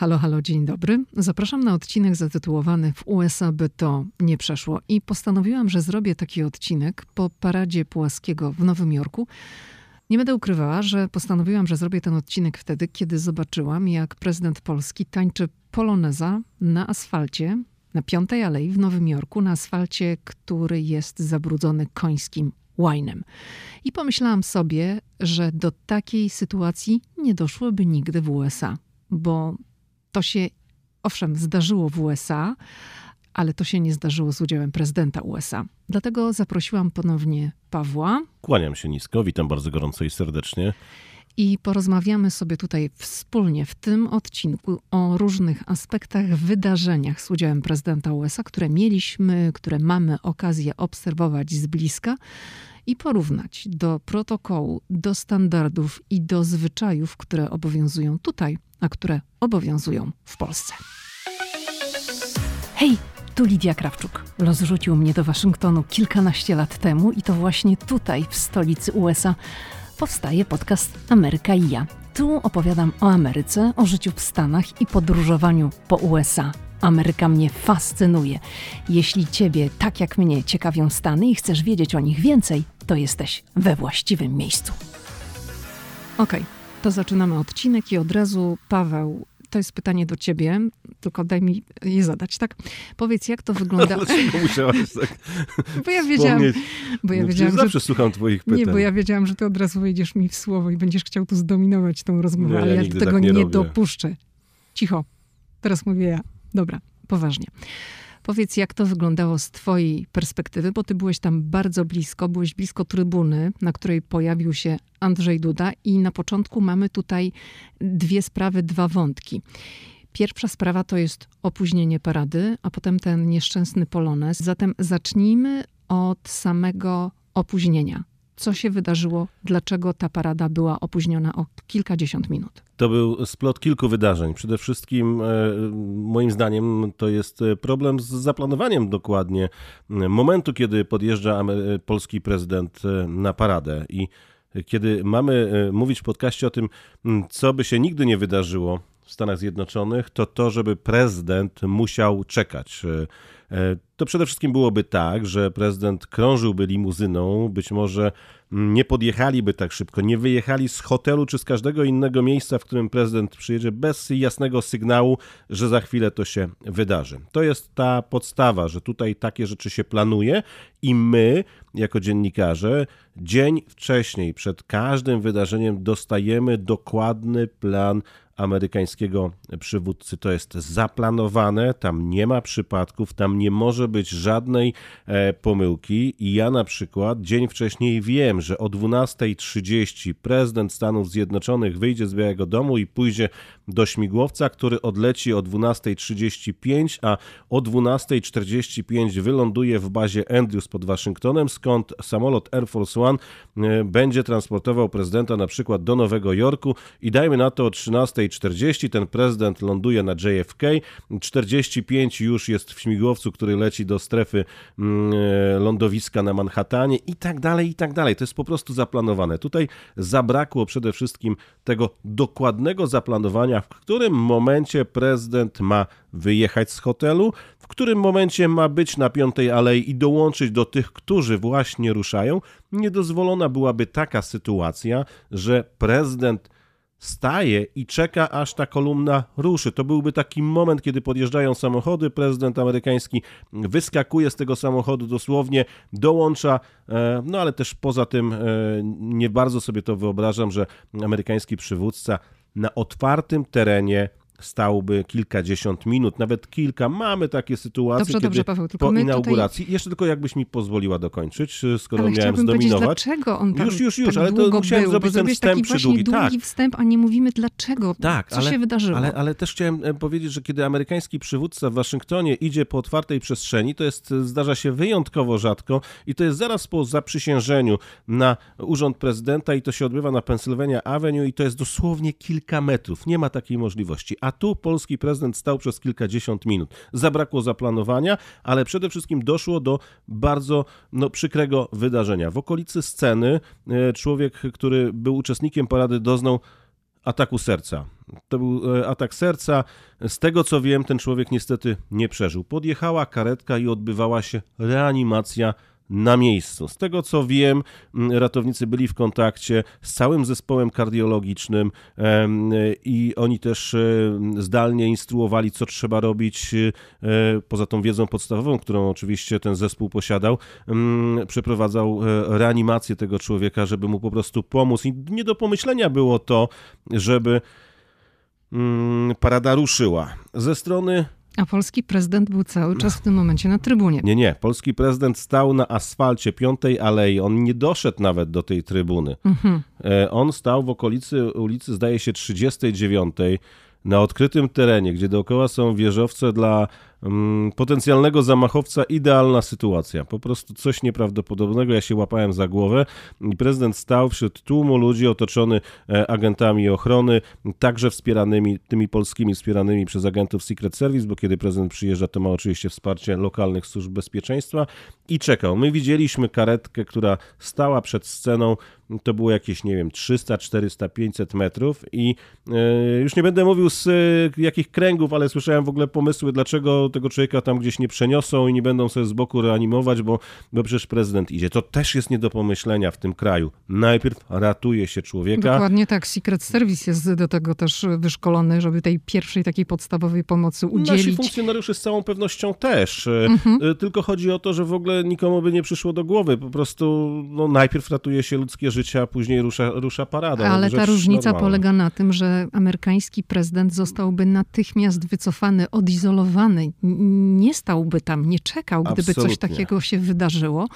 Halo, halo, dzień dobry. Zapraszam na odcinek zatytułowany W USA by to nie przeszło i postanowiłam, że zrobię taki odcinek po paradzie Płaskiego w Nowym Jorku. Nie będę ukrywała, że postanowiłam, że zrobię ten odcinek wtedy, kiedy zobaczyłam, jak prezydent Polski tańczy poloneza na asfalcie, na Piątej Alei w Nowym Jorku, na asfalcie, który jest zabrudzony końskim łajnem. I pomyślałam sobie, że do takiej sytuacji nie doszłoby nigdy w USA, bo to się, owszem, zdarzyło w USA, ale to się nie zdarzyło z udziałem prezydenta USA. Dlatego zaprosiłam ponownie Pawła. Kłaniam się nisko, witam bardzo gorąco i serdecznie. I porozmawiamy sobie tutaj wspólnie w tym odcinku o różnych aspektach, wydarzeniach z udziałem prezydenta USA, które mieliśmy, które mamy okazję obserwować z bliska i porównać do protokołu, do standardów i do zwyczajów, które obowiązują tutaj, a które obowiązują w Polsce. Hej, tu Lidia Krawczuk. Los rzucił mnie do Waszyngtonu kilkanaście lat temu i to właśnie tutaj, w stolicy USA, powstaje podcast Ameryka i ja. Tu opowiadam o Ameryce, o życiu w Stanach i podróżowaniu po USA. Ameryka mnie fascynuje. Jeśli Ciebie, tak jak mnie, ciekawią Stany i chcesz wiedzieć o nich więcej, to jesteś we właściwym miejscu. Okej, okay, to zaczynamy odcinek i od razu Paweł to jest pytanie do ciebie, tylko daj mi je zadać, tak? Powiedz, jak to wygląda... Dlaczego musiałaś tak Bo ja wiedziałam, bo ja no, wiedziałam że... zawsze słucham twoich pytań. Nie, bo ja wiedziałam, że ty od razu wejdziesz mi w słowo i będziesz chciał tu zdominować tą rozmowę, nie, ale ja, ja tego tak nie, nie dopuszczę. Cicho. Teraz mówię ja. Dobra, poważnie. Powiedz, jak to wyglądało z Twojej perspektywy, bo Ty byłeś tam bardzo blisko, byłeś blisko trybuny, na której pojawił się Andrzej Duda, i na początku mamy tutaj dwie sprawy, dwa wątki. Pierwsza sprawa to jest opóźnienie parady, a potem ten nieszczęsny polonez. Zatem zacznijmy od samego opóźnienia co się wydarzyło, dlaczego ta parada była opóźniona o kilkadziesiąt minut. To był splot kilku wydarzeń. Przede wszystkim, e, moim zdaniem, to jest problem z zaplanowaniem dokładnie momentu, kiedy podjeżdża polski prezydent e, na paradę. I kiedy mamy e, mówić w podcaście o tym, co by się nigdy nie wydarzyło w Stanach Zjednoczonych, to to, żeby prezydent musiał czekać to przede wszystkim byłoby tak, że prezydent krążyłby limuzyną, być może nie podjechaliby tak szybko, nie wyjechali z hotelu czy z każdego innego miejsca, w którym prezydent przyjedzie, bez jasnego sygnału, że za chwilę to się wydarzy. To jest ta podstawa, że tutaj takie rzeczy się planuje i my, jako dziennikarze, dzień wcześniej, przed każdym wydarzeniem, dostajemy dokładny plan amerykańskiego przywódcy. To jest zaplanowane, tam nie ma przypadków, tam nie może być żadnej e, pomyłki. I ja na przykład dzień wcześniej wiem, że o 12.30 prezydent Stanów Zjednoczonych wyjdzie z Białego Domu i pójdzie do śmigłowca, który odleci o 12.35, a o 12.45 wyląduje w bazie Andrews pod Waszyngtonem, skąd samolot Air Force One e, będzie transportował prezydenta na przykład do Nowego Jorku i dajmy na to o 13.40 ten prezydent ląduje na JFK, 45 już jest w śmigłowcu, który leci do strefy mm, e, lądowiska na Manhattanie i tak dalej, i tak dalej. To jest po prostu zaplanowane. Tutaj zabrakło przede wszystkim tego dokładnego zaplanowania, w którym momencie prezydent ma wyjechać z hotelu, w którym momencie ma być na Piątej Alei i dołączyć do tych, którzy właśnie ruszają. Niedozwolona byłaby taka sytuacja, że prezydent staje i czeka, aż ta kolumna ruszy. To byłby taki moment, kiedy podjeżdżają samochody, prezydent amerykański wyskakuje z tego samochodu dosłownie, dołącza, e, no ale też poza tym e, nie bardzo sobie to wyobrażam, że amerykański przywódca na otwartym terenie stałby kilkadziesiąt minut, nawet kilka. Mamy takie sytuacje, dobrze, dobrze, Paweł, po inauguracji, tutaj... jeszcze tylko jakbyś mi pozwoliła dokończyć, skoro ale miałem zdominować. dlaczego on tak Już, już, już, tak ale to musiałem był, zrobić ten wstęp taki długi tak. wstęp, a nie mówimy dlaczego, tak, co ale, się wydarzyło. Ale, ale też chciałem e, powiedzieć, że kiedy amerykański przywódca w Waszyngtonie idzie po otwartej przestrzeni, to jest, zdarza się wyjątkowo rzadko i to jest zaraz po zaprzysiężeniu na urząd prezydenta i to się odbywa na Pennsylvania Avenue i to jest dosłownie kilka metrów. Nie ma takiej możliwości. A tu polski prezydent prezydent stał przez kilkadziesiąt minut. Zabrakło zaplanowania, ale przede wszystkim doszło do bardzo no, przykrego wydarzenia. W okolicy sceny e, człowiek, który był uczestnikiem parady, doznał ataku serca. To był e, atak serca. Z tego co wiem, ten człowiek niestety nie przeżył. Podjechała karetka i odbywała się reanimacja na miejscu. Z tego co wiem, ratownicy byli w kontakcie z całym zespołem kardiologicznym i oni też zdalnie instruowali, co trzeba robić, e, poza tą wiedzą podstawową, którą oczywiście ten zespół posiadał, przeprowadzał e, reanimację tego człowieka, żeby mu po prostu pomóc. I nie do pomyślenia było to, żeby parada ruszyła. Ze strony a polski prezydent był cały czas w tym momencie na trybunie. Nie, nie. Polski prezydent stał na asfalcie Piątej Alei. On nie doszedł nawet do tej trybuny. Mhm. E, on stał w okolicy ulicy, zdaje się, 39 na odkrytym terenie, gdzie dookoła są wieżowce dla potencjalnego zamachowca, idealna sytuacja. Po prostu coś nieprawdopodobnego. Ja się łapałem za głowę i prezydent stał wśród tłumu ludzi otoczony e, agentami ochrony, także wspieranymi, tymi polskimi wspieranymi przez agentów Secret Service, bo kiedy prezydent przyjeżdża, to ma oczywiście wsparcie lokalnych służb bezpieczeństwa i czekał. My widzieliśmy karetkę, która stała przed sceną to było jakieś, nie wiem, 300, 400, 500 metrów i e, już nie będę mówił z e, jakich kręgów, ale słyszałem w ogóle pomysły, dlaczego tego człowieka tam gdzieś nie przeniosą i nie będą sobie z boku reanimować, bo, bo przecież prezydent idzie. To też jest nie do pomyślenia w tym kraju. Najpierw ratuje się człowieka. Dokładnie tak. Secret Service jest do tego też wyszkolony, żeby tej pierwszej takiej podstawowej pomocy udzielić. Nasi funkcjonariusze z całą pewnością też. E, mhm. Tylko chodzi o to, że w ogóle nikomu by nie przyszło do głowy. Po prostu no, najpierw ratuje się ludzkie życie a później rusza, rusza parada. Ale ta różnica normalna. polega na tym, że amerykański prezydent zostałby natychmiast wycofany, odizolowany. Nie stałby tam, nie czekał, gdyby Absolutnie. coś takiego się wydarzyło.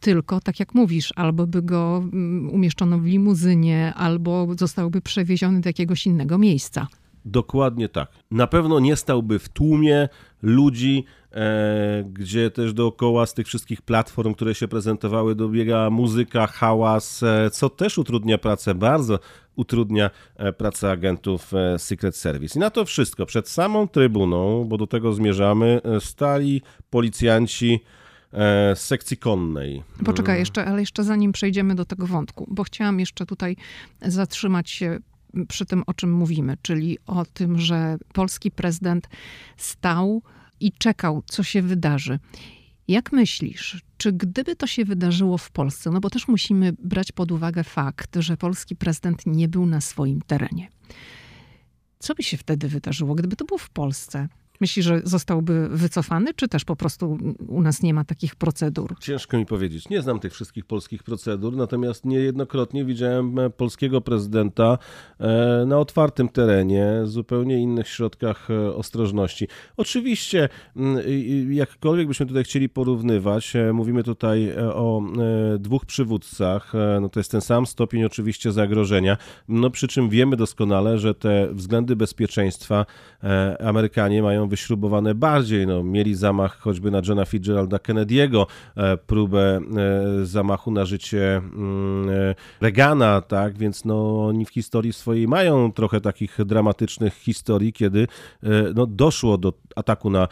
Tylko, tak jak mówisz, albo by go mm, umieszczono w limuzynie, albo zostałby przewieziony do jakiegoś innego miejsca. Dokładnie tak. Na pewno nie stałby w tłumie ludzi, e, gdzie też dookoła z tych wszystkich platform, które się prezentowały, dobiega muzyka, hałas, e, co też utrudnia pracę, bardzo utrudnia e, pracę agentów e, Secret Service. I na to wszystko przed samą trybuną, bo do tego zmierzamy, e, stali policjanci z sekcji konnej. Poczekaj jeszcze, ale jeszcze zanim przejdziemy do tego wątku, bo chciałam jeszcze tutaj zatrzymać się przy tym, o czym mówimy, czyli o tym, że polski prezydent stał i czekał, co się wydarzy. Jak myślisz, czy gdyby to się wydarzyło w Polsce, no bo też musimy brać pod uwagę fakt, że polski prezydent nie był na swoim terenie. Co by się wtedy wydarzyło, gdyby to było w Polsce? Myślisz, że zostałby wycofany, czy też po prostu u nas nie ma takich procedur? Ciężko mi powiedzieć. Nie znam tych wszystkich polskich procedur, natomiast niejednokrotnie widziałem e, polskiego prezydenta e, na otwartym terenie, zupełnie innych środkach e, ostrożności. Oczywiście, jakkolwiek byśmy tutaj chcieli porównywać, mówimy tutaj o dwóch przywódcach, no to jest ten sam stopień oczywiście zagrożenia, no przy czym wiemy doskonale, że te względy bezpieczeństwa Amerykanie mają wyśrubowane bardziej. No, mieli zamach choćby na Johna Fitzgeralda Kennedy'ego, e, próbę e, zamachu na życie mm, e, Reagana, tak, więc no, oni w historii swojej mają trochę takich dramatycznych historii, kiedy no, doszło do ataku na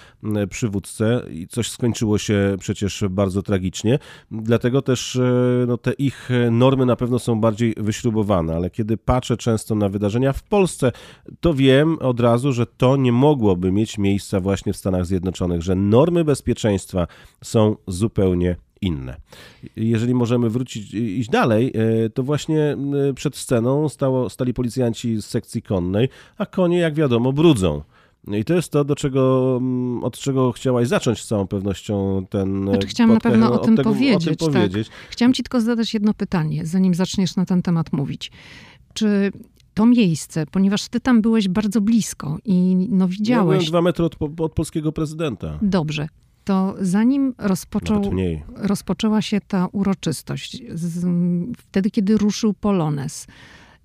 przywódcę i coś skończyło się przecież bardzo tragicznie. Dlatego też no, te ich normy na pewno są bardziej wyśrubowane, ale kiedy patrzę często na wydarzenia w Polsce, to wiem od razu, że to nie mogłoby mieć miejsca właśnie w Stanach Zjednoczonych, że normy bezpieczeństwa są zupełnie inne. Jeżeli możemy wrócić, iść dalej, e, to właśnie e, przed sceną stało, stali policjanci z sekcji konnej, a konie, jak wiadomo, brudzą. I to jest to, do czego, mm, od czego chciałaś zacząć z całą pewnością ten. Znaczy, chciałam podcast, na pewno o tym, tego, powiedzieć, o tym powiedzieć. Tak. Chciałam ci tylko zadać jedno pytanie, zanim zaczniesz na ten temat mówić. Czy to miejsce, ponieważ ty tam byłeś bardzo blisko i no widziałeś... Ja byłem dwa metry od, od polskiego prezydenta. Dobrze. To zanim rozpoczął, rozpoczęła się ta uroczystość, z, wtedy kiedy ruszył Polones,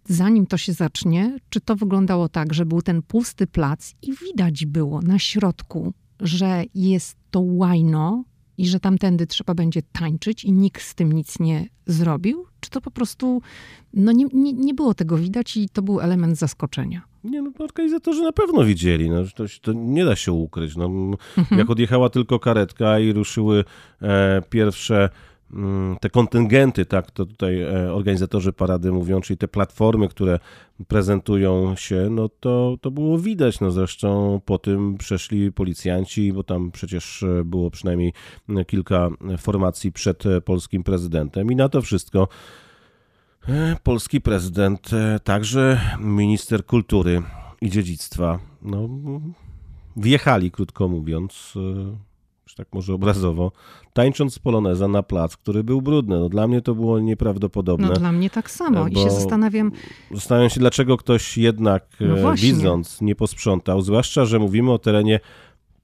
zanim to się zacznie, czy to wyglądało tak, że był ten pusty plac i widać było na środku, że jest to łajno, i że tamtędy trzeba będzie tańczyć i nikt z tym nic nie zrobił? Czy to po prostu no nie, nie, nie było tego widać i to był element zaskoczenia? Nie, no organizatorzy na pewno widzieli, no, to, to nie da się ukryć. No, mhm. Jak odjechała tylko karetka i ruszyły e, pierwsze te kontyngenty, tak to tutaj e, organizatorzy parady mówią, czyli te platformy, które prezentują się, no to, to było widać. No zresztą po tym przeszli policjanci, bo tam przecież było przynajmniej kilka formacji przed polskim prezydentem i na to wszystko polski prezydent, także minister kultury i dziedzictwa, no, wjechali, krótko mówiąc, już tak może obrazowo, tańcząc poloneza na plac, który był brudny. No, dla mnie to było nieprawdopodobne. No dla mnie tak samo i się zastanawiam... Zastanawiam się, dlaczego ktoś jednak no widząc nie posprzątał, zwłaszcza, że mówimy o terenie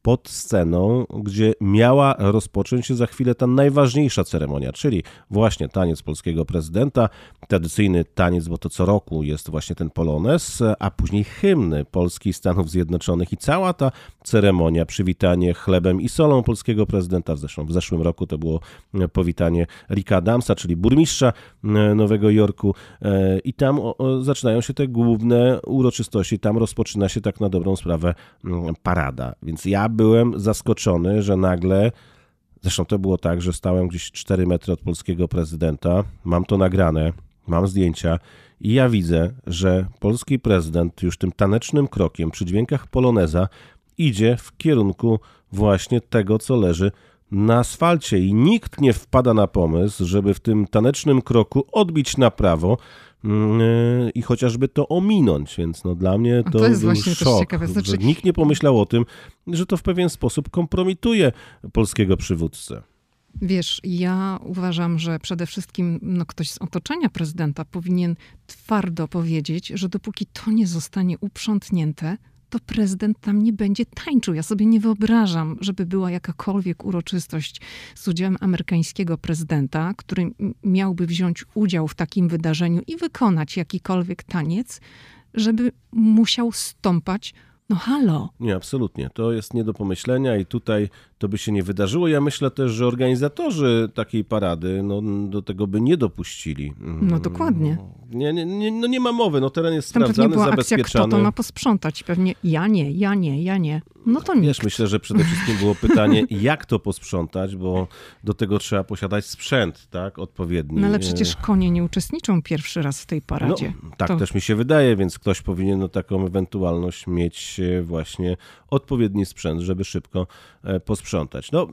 pod sceną, gdzie miała rozpocząć się za chwilę ta najważniejsza ceremonia, czyli właśnie taniec polskiego prezydenta, tradycyjny taniec, bo to co roku jest właśnie ten polonez, a później hymny Polski Stanów Zjednoczonych i cała ta ceremonia, przywitanie chlebem i solą polskiego prezydenta. Zresztą w zeszłym roku to było powitanie Ricka Adamsa, czyli burmistrza e, Nowego Jorku e, i tam zaczynają się te główne uroczystości, tam rozpoczyna się tak na dobrą sprawę mm, parada. Więc ja byłem zaskoczony, że nagle, zresztą to było tak, że stałem gdzieś 4 metry od polskiego prezydenta, mam to nagrane, mam zdjęcia i ja widzę, że polski prezydent już tym tanecznym krokiem przy dźwiękach poloneza idzie w kierunku właśnie tego, co leży na asfalcie i nikt nie wpada na pomysł, żeby w tym tanecznym kroku odbić na prawo, i chociażby to ominąć, więc no dla mnie to, to jest właśnie szok, ciekawe. Znaczy... że nikt nie pomyślał o tym, że to w pewien sposób kompromituje polskiego przywódcę. Wiesz, ja uważam, że przede wszystkim no, ktoś z otoczenia prezydenta powinien twardo powiedzieć, że dopóki to nie zostanie uprzątnięte, to prezydent tam nie będzie tańczył. Ja sobie nie wyobrażam, żeby była jakakolwiek uroczystość z udziałem amerykańskiego prezydenta, który miałby wziąć udział w takim wydarzeniu i wykonać jakikolwiek taniec, żeby musiał stąpać no halo. Nie, absolutnie. To jest nie do pomyślenia i tutaj to by się nie wydarzyło. Ja myślę też, że organizatorzy takiej parady no, do tego by nie dopuścili. No dokładnie. Nie, nie, nie, no nie ma mowy. No teren jest Tam sprawdzany, była zabezpieczany. Akcja, kto to ma posprzątać? Pewnie ja nie, ja nie, ja nie. No to Wiesz, myślę, że przede wszystkim było pytanie, jak to posprzątać, bo do tego trzeba posiadać sprzęt, tak, odpowiedni. No ale przecież konie nie uczestniczą pierwszy raz w tej paradzie. No, tak to... też mi się wydaje, więc ktoś powinien no, taką ewentualność mieć właśnie odpowiedni sprzęt, żeby szybko e, posprzątać. No, e,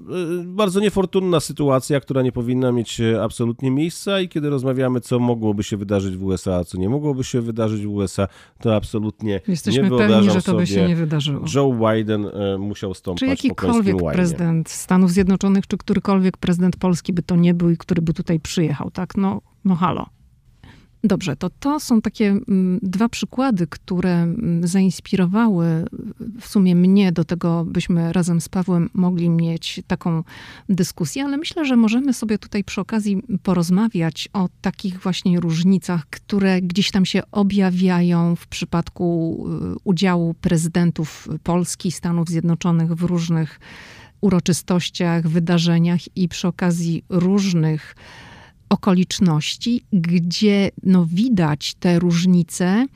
bardzo niefortunna sytuacja, która nie powinna mieć e, absolutnie miejsca i kiedy rozmawiamy, co mogłoby się wydarzyć w USA, a co nie mogłoby się wydarzyć w USA, to absolutnie Jesteśmy nie wyobrażam pewni, że to by się nie wydarzyło. Joe Biden musiał stąpać Czy jakikolwiek po prezydent Stanów Zjednoczonych, czy którykolwiek prezydent Polski by to nie był i który by tutaj przyjechał, tak? No, no halo. Dobrze, to to są takie mm, dwa przykłady, które mm, zainspirowały w sumie mnie do tego, byśmy razem z Pawłem mogli mieć taką dyskusję, ale myślę, że możemy sobie tutaj przy okazji porozmawiać o takich właśnie różnicach, które gdzieś tam się objawiają w przypadku y, udziału prezydentów Polski Stanów Zjednoczonych w różnych uroczystościach, wydarzeniach i przy okazji różnych okoliczności, gdzie no, widać te różnice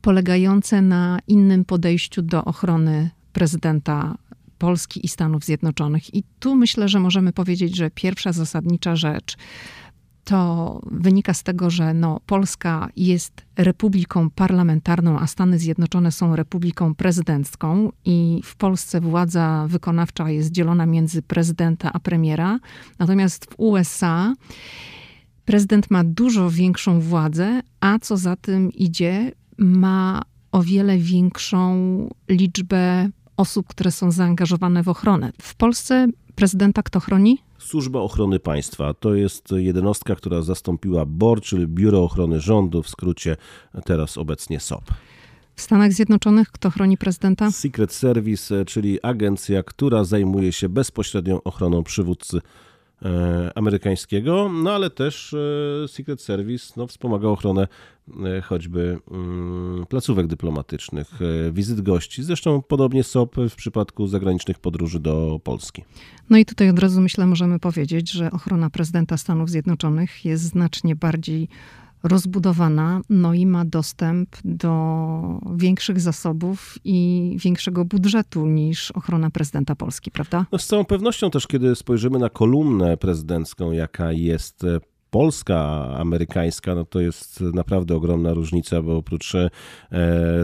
polegające na innym podejściu do ochrony prezydenta Polski i Stanów Zjednoczonych. I tu myślę, że możemy powiedzieć, że pierwsza zasadnicza rzecz to wynika z tego, że no, Polska jest republiką parlamentarną, a Stany Zjednoczone są republiką prezydencką i w Polsce władza wykonawcza jest dzielona między prezydenta a premiera. Natomiast w USA prezydent ma dużo większą władzę, a co za tym idzie, ma o wiele większą liczbę osób, które są zaangażowane w ochronę. W Polsce prezydenta kto chroni? Służba Ochrony Państwa to jest jednostka, która zastąpiła BOR, czyli Biuro Ochrony Rządu, w skrócie teraz obecnie SOP. W Stanach Zjednoczonych kto chroni prezydenta? Secret Service, czyli agencja, która zajmuje się bezpośrednią ochroną przywódcy amerykańskiego, no ale też e, Secret Service no, wspomaga ochronę e, choćby mm, placówek dyplomatycznych, wizyt gości. Zresztą podobnie SOP w przypadku zagranicznych podróży do Polski. No i tutaj od razu myślę, możemy powiedzieć, że ochrona prezydenta Stanów Zjednoczonych jest znacznie bardziej rozbudowana, no i ma dostęp do większych zasobów i większego budżetu niż ochrona prezydenta Polski, prawda? No z całą pewnością też, kiedy spojrzymy na kolumnę prezydencką, jaka jest polska, amerykańska, no to jest naprawdę ogromna różnica, bo oprócz e,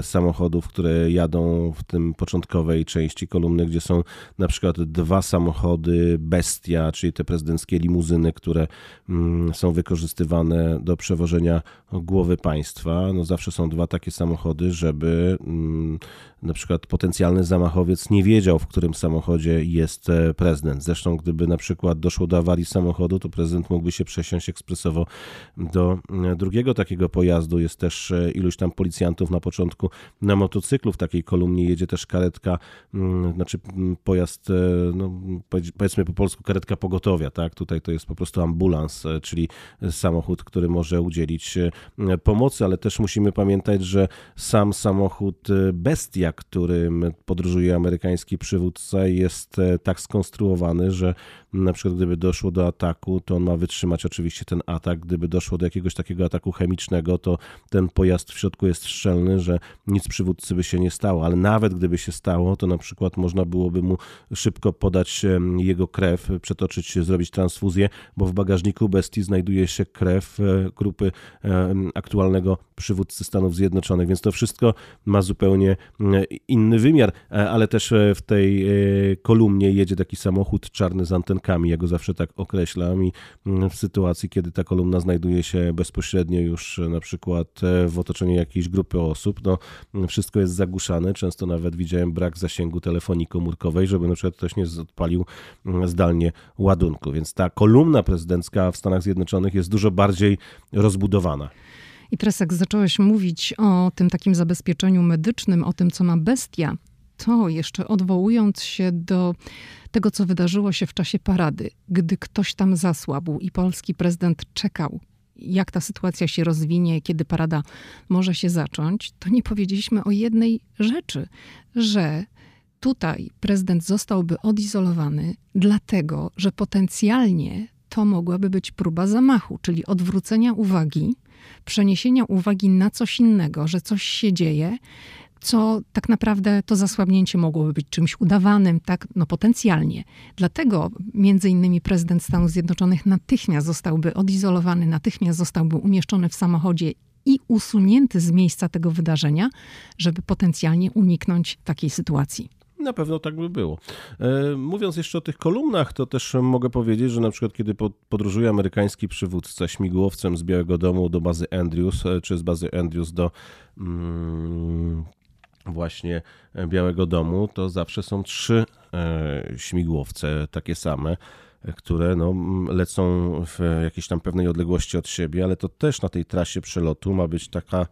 samochodów, które jadą w tym początkowej części kolumny, gdzie są na przykład dwa samochody Bestia, czyli te prezydenckie limuzyny, które mm, są wykorzystywane do przewożenia głowy państwa, no zawsze są dwa takie samochody, żeby mm, na przykład potencjalny zamachowiec nie wiedział, w którym samochodzie jest e, prezydent. Zresztą, gdyby na przykład doszło do awarii samochodu, to prezydent mógłby się przesiąść ekspresowo do e, drugiego takiego pojazdu. Jest też e, iluś tam policjantów na początku na motocyklu. W takiej kolumnie jedzie też karetka, mm, znaczy mm, pojazd, no, powiedzmy po polsku karetka pogotowia, tak? Tutaj to jest po prostu ambulans, czyli samochód, który może udzielić pomocy, ale też musimy pamiętać, że sam samochód Bestia, którym podróżuje amerykański przywódca, jest e, tak skonstruowany, że na przykład gdyby doszło do ataku, to on ma wytrzymać oczywiście ten atak. Gdyby doszło do jakiegoś takiego ataku chemicznego, to ten pojazd w środku jest szczelny, że nic przywódcy by się nie stało. Ale nawet gdyby się stało, to na przykład można byłoby mu szybko podać jego krew, przetoczyć, zrobić transfuzję, bo w bagażniku bestii znajduje się krew e, grupy aktualnego przywódcy Stanów Zjednoczonych, więc to wszystko ma zupełnie inny wymiar, e, ale też e, w tej kolumnie jedzie taki samochód czarny z antenką ja go zawsze tak określam i w sytuacji, kiedy ta kolumna znajduje się bezpośrednio już e, na przykład e, w otoczeniu jakiejś grupy osób, no wszystko jest zagłuszane, często nawet widziałem brak zasięgu telefonii komórkowej, żeby na przykład ktoś nie odpalił mm, zdalnie ładunku, więc ta kolumna prezydencka w Stanach Zjednoczonych jest dużo bardziej rozbudowana. I teraz jak zacząłeś mówić o tym takim zabezpieczeniu medycznym, o tym, co ma bestia, to jeszcze odwołując się do tego, co wydarzyło się w czasie parady, gdy ktoś tam zasłabł i polski prezydent czekał, jak ta sytuacja się rozwinie, kiedy parada może się zacząć, to nie powiedzieliśmy o jednej rzeczy, że tutaj prezydent zostałby odizolowany, dlatego że potencjalnie to mogłaby być próba zamachu, czyli odwrócenia uwagi, przeniesienia uwagi na coś innego, że coś się dzieje, co tak naprawdę to zasłabnięcie mogłoby być czymś udawanym, tak, no potencjalnie. Dlatego między innymi prezydent Stanów Zjednoczonych natychmiast zostałby odizolowany, natychmiast zostałby umieszczony w samochodzie i usunięty z miejsca tego wydarzenia, żeby potencjalnie uniknąć takiej sytuacji. Na pewno tak by było. E, mówiąc jeszcze o tych kolumnach, to też mogę powiedzieć, że na przykład kiedy podróżuje amerykański przywódca śmigłowcem z Białego Domu do bazy Andrews, e, czy z bazy Andrews do mm, właśnie e, Białego Domu, to zawsze są trzy e, śmigłowce takie same, które no, lecą w jakiejś tam pewnej odległości od siebie, ale to też na tej trasie przelotu ma być taka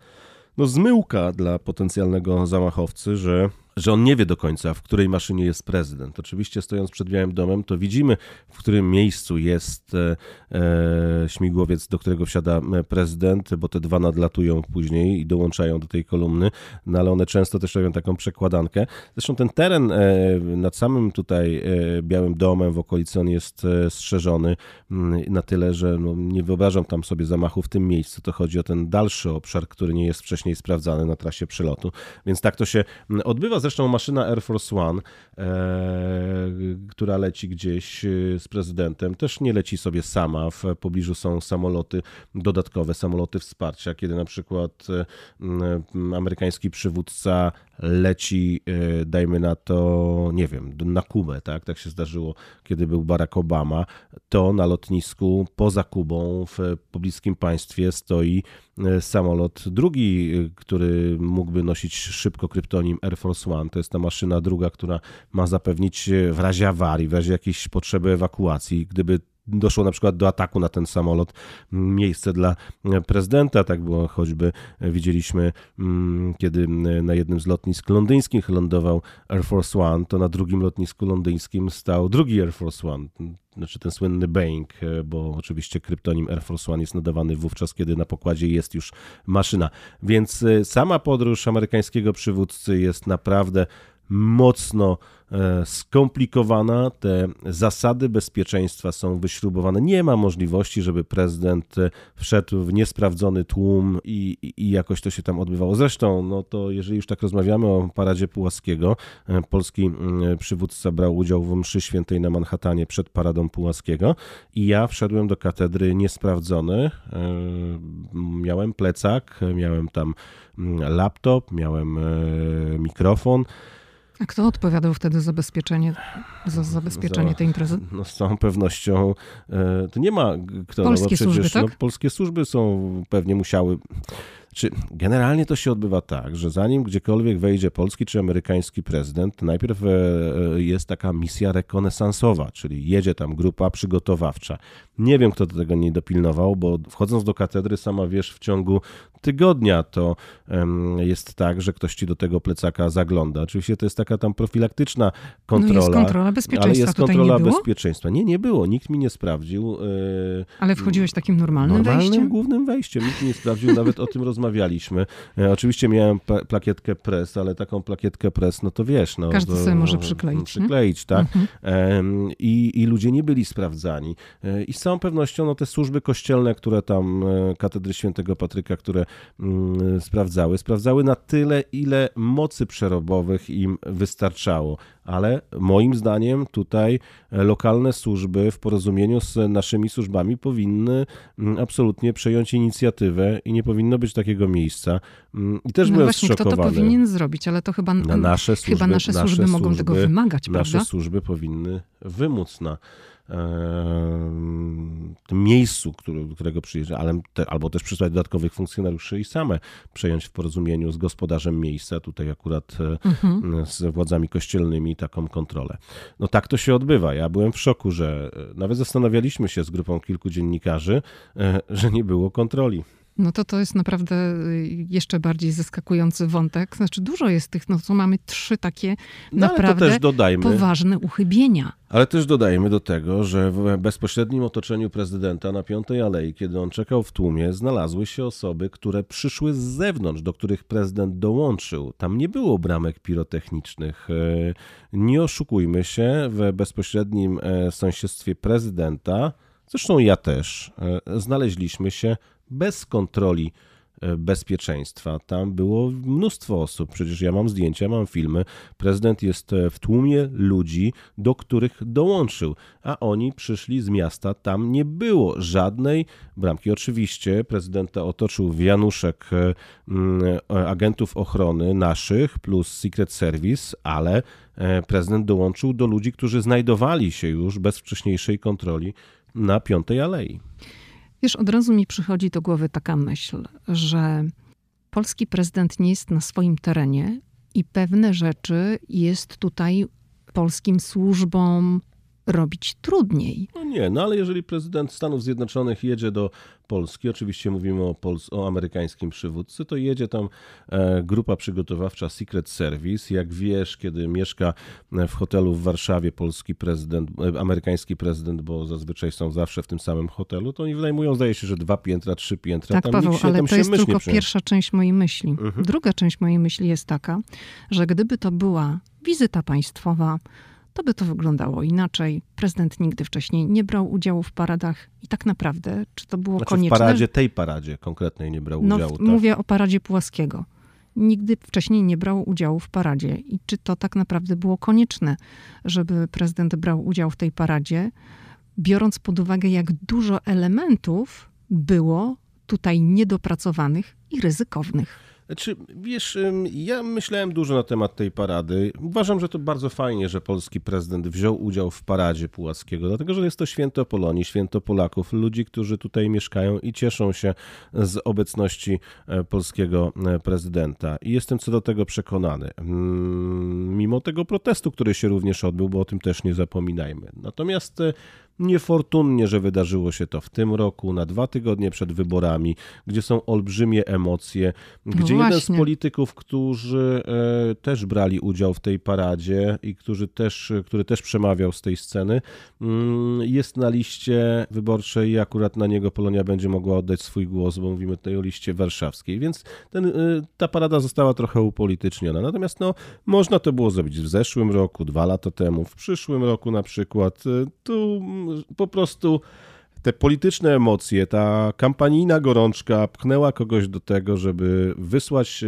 no, zmyłka dla potencjalnego zamachowcy, że że on nie wie do końca, w której maszynie jest prezydent. Oczywiście stojąc przed Białym Domem, to widzimy, w którym miejscu jest e, e, śmigłowiec, do którego wsiada e, prezydent, bo te dwa nadlatują później i dołączają do tej kolumny, no ale one często też robią taką przekładankę. Zresztą ten teren e, nad samym tutaj e, Białym Domem w okolicy on jest e, strzeżony mm, na tyle, że no, nie wyobrażam tam sobie zamachu w tym miejscu. To chodzi o ten dalszy obszar, który nie jest wcześniej sprawdzany na trasie przelotu. Więc tak to się mm, odbywa zresztą maszyna Air Force One, e, która leci gdzieś e, z prezydentem, też nie leci sobie sama. W pobliżu są samoloty dodatkowe, samoloty wsparcia, kiedy na przykład e, amerykański przywódca leci, e, dajmy na to, nie wiem, na Kubę, tak? Tak się zdarzyło, kiedy był Barack Obama, to na lotnisku poza Kubą w pobliskim państwie stoi samolot drugi, e, który mógłby nosić szybko kryptonim Air Force One. To jest ta maszyna druga, która ma zapewnić w razie awarii, w razie jakiejś potrzeby ewakuacji, gdyby doszło na przykład do ataku na ten samolot, miejsce dla prezydenta, tak było choćby widzieliśmy, mm, kiedy na jednym z lotnisk londyńskich lądował Air Force One, to na drugim lotnisku londyńskim stał drugi Air Force One, znaczy ten słynny Boeing, bo oczywiście kryptonim Air Force One jest nadawany wówczas, kiedy na pokładzie jest już maszyna. Więc sama podróż amerykańskiego przywódcy jest naprawdę mocno e, skomplikowana. Te zasady bezpieczeństwa są wyśrubowane. Nie ma możliwości, żeby prezydent e, wszedł w niesprawdzony tłum i, i, jakoś to się tam odbywało. Zresztą, no to jeżeli już tak rozmawiamy o paradzie Pułaskiego, e, polski przywódca brał udział w mszy świętej na Manhattanie przed paradą Pułaskiego i ja wszedłem do katedry niesprawdzony. Miałem plecak, miałem tam laptop, miałem mikrofon. A kto odpowiadał wtedy za zabezpieczenie, za zabezpieczenie za, tej imprezy? No z całą pewnością e, to nie ma kto. Polskie no, przecież, służby, tak? No, polskie służby są, pewnie musiały czy generalnie to się odbywa tak, że zanim gdziekolwiek wejdzie polski czy amerykański prezydent, najpierw e, e, jest taka misja rekonesansowa, czyli jedzie tam grupa przygotowawcza. Nie wiem, kto do tego nie dopilnował, bo wchodząc do katedry, sama wiesz, w ciągu tygodnia to jest tak, że ktoś ci do tego plecaka zagląda. Oczywiście to jest taka tam profilaktyczna kontrola. No jest kontrola bezpieczeństwa. Ale jest kontrola nie bezpieczeństwa. Nie, nie było. Nikt mi nie sprawdził. E, ale wchodziłeś takim normalnym, normalnym wejściem? głównym wejściem. Nikt mi nie sprawdził, nawet o tym rozmawialiśmy. E, oczywiście miałem plakietkę press, ale taką plakietkę press, no to wiesz. No, Każdy to, sobie może przykleić. Przykleić, nie? tak. Mhm. I, I ludzie nie byli sprawdzani. E, I z całą pewnością no, te służby kościelne, które tam, katedry świętego Patryka, które Mm, sprawdzały. Sprawdzały na tyle, ile mocy przerobowych im wystarczało, ale moim zdaniem tutaj lokalne służby w porozumieniu z naszymi służbami powinny mm, absolutnie przejąć inicjatywę i nie powinno być takiego miejsca. Mm, I też no byłem właśnie, zszokowany. kto to powinien zrobić, ale to chyba, na nasze służby, chyba nasze służby nasze mogą służby, tego wymagać, nasze prawda? Nasze służby powinny wymóc na tym miejscu, który, do którego przyjeżdża, ale te, albo też przysłać dodatkowych funkcjonariuszy i same przejąć w porozumieniu z gospodarzem miejsca, tutaj akurat e, mhm. z władzami kościelnymi taką kontrolę. No tak to się odbywa. Ja byłem w szoku, że e, nawet zastanawialiśmy się z grupą kilku dziennikarzy, e, że nie było kontroli. No to to jest naprawdę y, jeszcze bardziej zaskakujący wątek. Znaczy dużo jest tych, no co mamy trzy takie no, naprawdę poważne uchybienia. Ale też dodajmy do tego, że w bezpośrednim otoczeniu prezydenta na Piątej Alei, kiedy on czekał w tłumie, znalazły się osoby, które przyszły z zewnątrz, do których prezydent dołączył. Tam nie było bramek pirotechnicznych. E, nie oszukujmy się, w bezpośrednim e, sąsiedztwie prezydenta, zresztą ja też, e, znaleźliśmy się bez kontroli e, bezpieczeństwa. Tam było mnóstwo osób. Przecież ja mam zdjęcia, mam filmy. Prezydent jest e, w tłumie ludzi, do których dołączył, a oni przyszli z miasta. Tam nie było żadnej bramki. Oczywiście prezydenta otoczył wianuszek e, agentów ochrony naszych plus Secret Service, ale prezydent dołączył do ludzi, którzy znajdowali się już bez wcześniejszej kontroli na Piątej Alei. Wiesz, od razu mi przychodzi do głowy taka myśl, że polski prezydent nie jest na swoim terenie i pewne rzeczy jest tutaj polskim służbom robić trudniej. No nie, no ale jeżeli prezydent Stanów Zjednoczonych jedzie do Polski, oczywiście mówimy o, Pols o amerykańskim przywódcy, to jedzie tam e, grupa przygotowawcza Secret Service. Jak wiesz, kiedy mieszka e, w hotelu w Warszawie polski prezydent, e, amerykański prezydent, bo zazwyczaj są zawsze w tym samym hotelu, to oni wynajmują, zdaje się, że dwa piętra, trzy piętra. Tak, tam Paweł, się, ale to jest tylko pierwsza część mojej myśli. Mhm. Druga część mojej myśli jest taka, że gdyby to była wizyta państwowa, to by to wyglądało inaczej. Prezydent nigdy wcześniej nie brał udziału w paradach i tak naprawdę, czy to było znaczy konieczne? W paradzie, tej paradzie konkretnej nie brał no, udziału. Tak? Mówię o paradzie Pułaskiego. Nigdy wcześniej nie brał udziału w paradzie. I czy to tak naprawdę było konieczne, żeby prezydent brał udział w tej paradzie, biorąc pod uwagę, jak dużo elementów było tutaj niedopracowanych i ryzykownych? Znaczy, wiesz, ja myślałem dużo na temat tej parady. Uważam, że to bardzo fajnie, że polski prezydent wziął udział w paradzie Pułackiego, dlatego że jest to święto Polonii, święto Polaków, ludzi, którzy tutaj mieszkają i cieszą się z obecności e, polskiego e, prezydenta. I jestem co do tego przekonany. Mm, mimo tego protestu, który się również odbył, bo o tym też nie zapominajmy. Natomiast e, niefortunnie, że wydarzyło się to w tym roku, na dwa tygodnie przed wyborami, gdzie są olbrzymie emocje, gdzie no jeden z polityków, którzy e, też brali udział w tej paradzie i którzy też, który też przemawiał z tej sceny, mm, jest na liście wyborczej i akurat na niego Polonia będzie mogła oddać swój głos, bo mówimy tutaj o liście warszawskiej, więc ten, e, ta parada została trochę upolityczniona. Natomiast no, można to było zrobić w zeszłym roku, dwa lata temu, w przyszłym roku na przykład. E, po prostu te polityczne emocje, ta kampanijna gorączka pchnęła kogoś do tego, żeby wysłać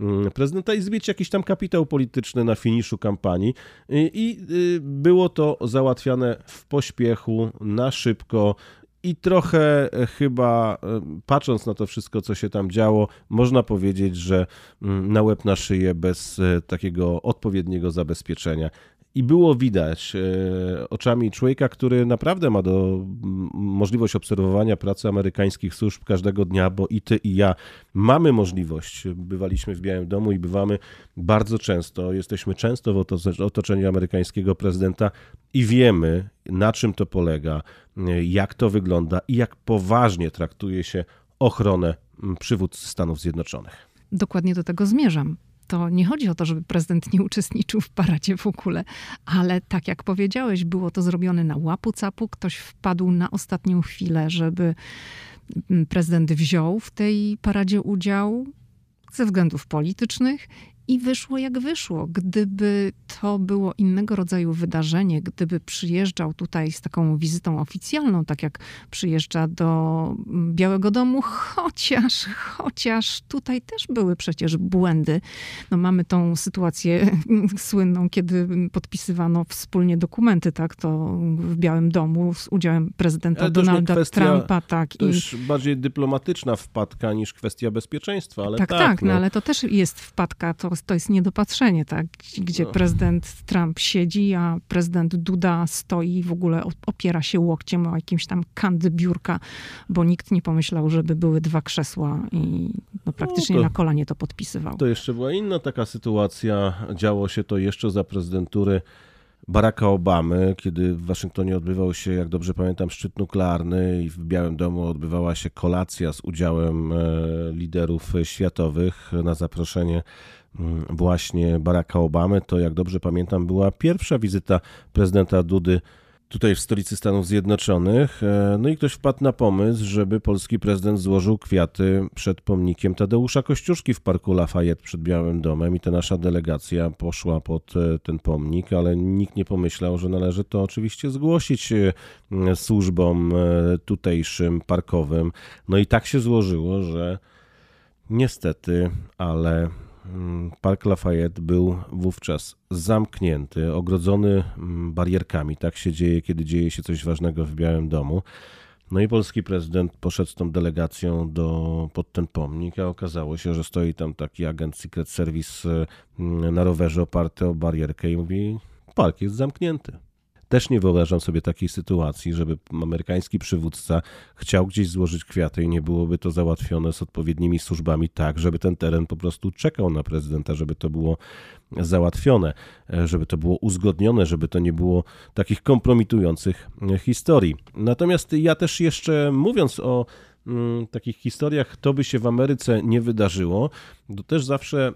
mm, prezydenta i zbić jakiś tam kapitał polityczny na finiszu kampanii. I y, było to załatwiane w pośpiechu, na szybko. I trochę e, chyba, e, patrząc na to wszystko, co się tam działo, można powiedzieć, że mm, na łeb na szyję bez e, takiego odpowiedniego zabezpieczenia. I było widać e, oczami człowieka, który naprawdę ma do, możliwość obserwowania pracy amerykańskich służb każdego dnia, bo i ty, i ja mamy możliwość. Bywaliśmy w Białym Domu i bywamy bardzo często. Jesteśmy często w otoczeniu amerykańskiego prezydenta i wiemy, na czym to polega, jak to wygląda i jak poważnie traktuje się ochronę przywódcy Stanów Zjednoczonych. Dokładnie do tego zmierzam to nie chodzi o to, żeby prezydent nie uczestniczył w paradzie w ogóle, ale tak jak powiedziałeś, było to zrobione na łapu capu. Ktoś wpadł na ostatnią chwilę, żeby mm, prezydent wziął w tej paradzie udział ze względów politycznych i wyszło jak wyszło. Gdyby to było innego rodzaju wydarzenie, gdyby przyjeżdżał tutaj z taką wizytą oficjalną, tak jak przyjeżdża do Białego Domu, chociaż, chociaż tutaj też były przecież błędy. No mamy tą sytuację słynną, kiedy podpisywano wspólnie dokumenty, tak, to w Białym Domu z udziałem prezydenta Donalda kwestia, Trumpa, tak. To już bardziej dyplomatyczna wpadka niż kwestia bezpieczeństwa, ale tak. Tak, tak no. no ale to też jest wpadka, to to jest niedopatrzenie, tak? Gdzie no. prezydent Trump siedzi, a prezydent Duda stoi i w ogóle opiera się łokciem o jakimś tam kandy biurka, bo nikt nie pomyślał, żeby były dwa krzesła i no, praktycznie no to, na kolanie to podpisywał. To jeszcze była inna taka sytuacja. Działo się to jeszcze za prezydentury Baracka Obamy, kiedy w Waszyngtonie odbywał się, jak dobrze pamiętam, szczyt nuklearny i w Białym Domu odbywała się kolacja z udziałem e, liderów światowych na zaproszenie właśnie Baracka Obamy. To, jak dobrze pamiętam, była pierwsza wizyta prezydenta Dudy tutaj w stolicy Stanów Zjednoczonych. E, no i ktoś wpadł na pomysł, żeby polski prezydent złożył kwiaty przed pomnikiem Tadeusza Kościuszki w parku Lafayette przed Białym Domem i ta nasza delegacja poszła pod e, ten pomnik, ale nikt nie pomyślał, że należy to oczywiście zgłosić e, służbom tutejszym, parkowym. No i tak się złożyło, że niestety, ale Mm, Park Lafayette był wówczas zamknięty, ogrodzony mm, barierkami. Tak się dzieje, kiedy dzieje się coś ważnego w Białym Domu. No i polski prezydent poszedł z tą delegacją do, pod ten pomnik, a okazało się, że stoi tam taki agent Secret Service mm, na rowerze oparty o barierkę i mówi: Park jest zamknięty. Też nie wyobrażam sobie takiej sytuacji, żeby amerykański przywódca chciał gdzieś złożyć kwiaty i nie byłoby to załatwione z odpowiednimi służbami tak, żeby ten teren po prostu czekał na prezydenta, żeby to było załatwione, żeby to było uzgodnione, żeby to nie było takich kompromitujących historii. Natomiast ja też jeszcze mówiąc o takich historiach to by się w Ameryce nie wydarzyło, to też zawsze,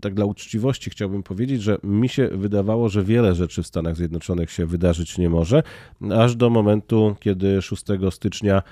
tak dla uczciwości chciałbym powiedzieć, że mi się wydawało, że wiele rzeczy w Stanach Zjednoczonych się wydarzyć nie może, aż do momentu, kiedy 6 stycznia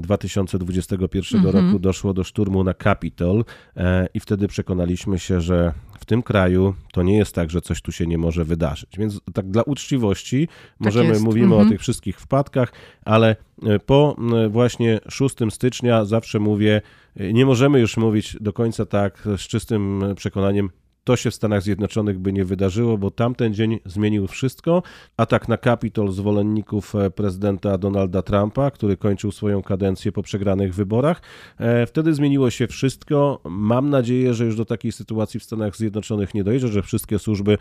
2021 mhm. roku doszło do szturmu na Capitol e, i wtedy przekonaliśmy się, że w tym kraju to nie jest tak, że coś tu się nie może wydarzyć. Więc tak dla uczciwości tak możemy, jest. mówimy mhm. o tych wszystkich wpadkach, ale e, po właśnie 6 stycznia zawsze mówię, e, nie możemy już mówić do końca tak z czystym przekonaniem, to się w Stanach Zjednoczonych by nie wydarzyło, bo tamten dzień zmienił wszystko. Atak na Kapitol zwolenników e, prezydenta Donalda Trumpa, który kończył swoją kadencję po przegranych wyborach. E, wtedy zmieniło się wszystko. Mam nadzieję, że już do takiej sytuacji w Stanach Zjednoczonych nie dojdzie, że wszystkie służby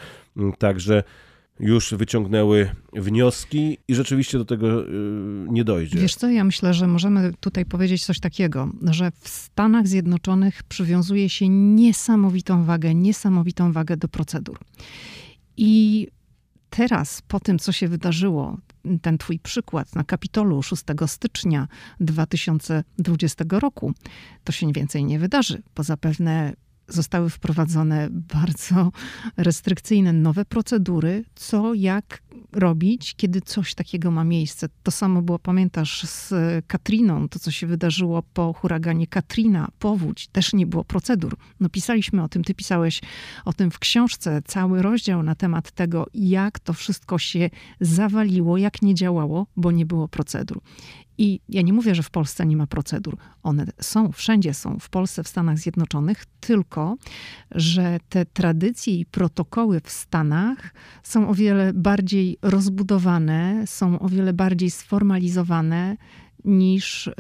także już wyciągnęły wnioski i rzeczywiście do tego y, nie dojdzie. Wiesz co, ja myślę, że możemy tutaj powiedzieć coś takiego, że w Stanach Zjednoczonych przywiązuje się niesamowitą wagę, niesamowitą wagę do procedur. I teraz, po tym, co się wydarzyło, ten twój przykład na Kapitolu 6 stycznia 2020 roku, to się więcej nie wydarzy, bo zapewne zostały wprowadzone bardzo restrykcyjne nowe procedury, co jak robić, kiedy coś takiego ma miejsce. To samo było, pamiętasz, z Katriną, to co się wydarzyło po huraganie Katrina, powódź, też nie było procedur. No pisaliśmy o tym, ty pisałeś o tym w książce, cały rozdział na temat tego, jak to wszystko się zawaliło, jak nie działało, bo nie było procedur. I ja nie mówię, że w Polsce nie ma procedur. One są, wszędzie są, w Polsce, w Stanach Zjednoczonych, tylko że te tradycje i protokoły w Stanach są o wiele bardziej rozbudowane, są o wiele bardziej sformalizowane niż y,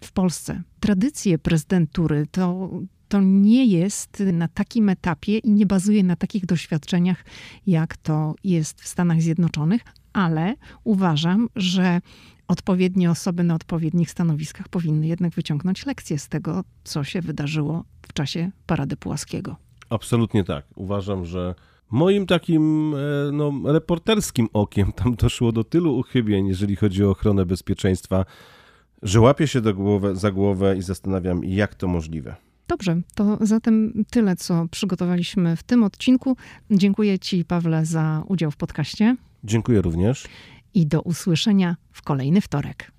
w Polsce. Tradycje prezydentury to, to nie jest na takim etapie i nie bazuje na takich doświadczeniach, jak to jest w Stanach Zjednoczonych, ale uważam, że odpowiednie osoby na odpowiednich stanowiskach powinny jednak wyciągnąć lekcje z tego, co się wydarzyło w czasie Parady Pułaskiego. Absolutnie tak. Uważam, że moim takim e, no, reporterskim okiem tam doszło do tylu uchybień, jeżeli chodzi o ochronę bezpieczeństwa, że łapię się do głowy, za głowę i zastanawiam, jak to możliwe. Dobrze, to zatem tyle, co przygotowaliśmy w tym odcinku. Dziękuję Ci, Pawle, za udział w podcaście. Dziękuję również i do usłyszenia w kolejny wtorek.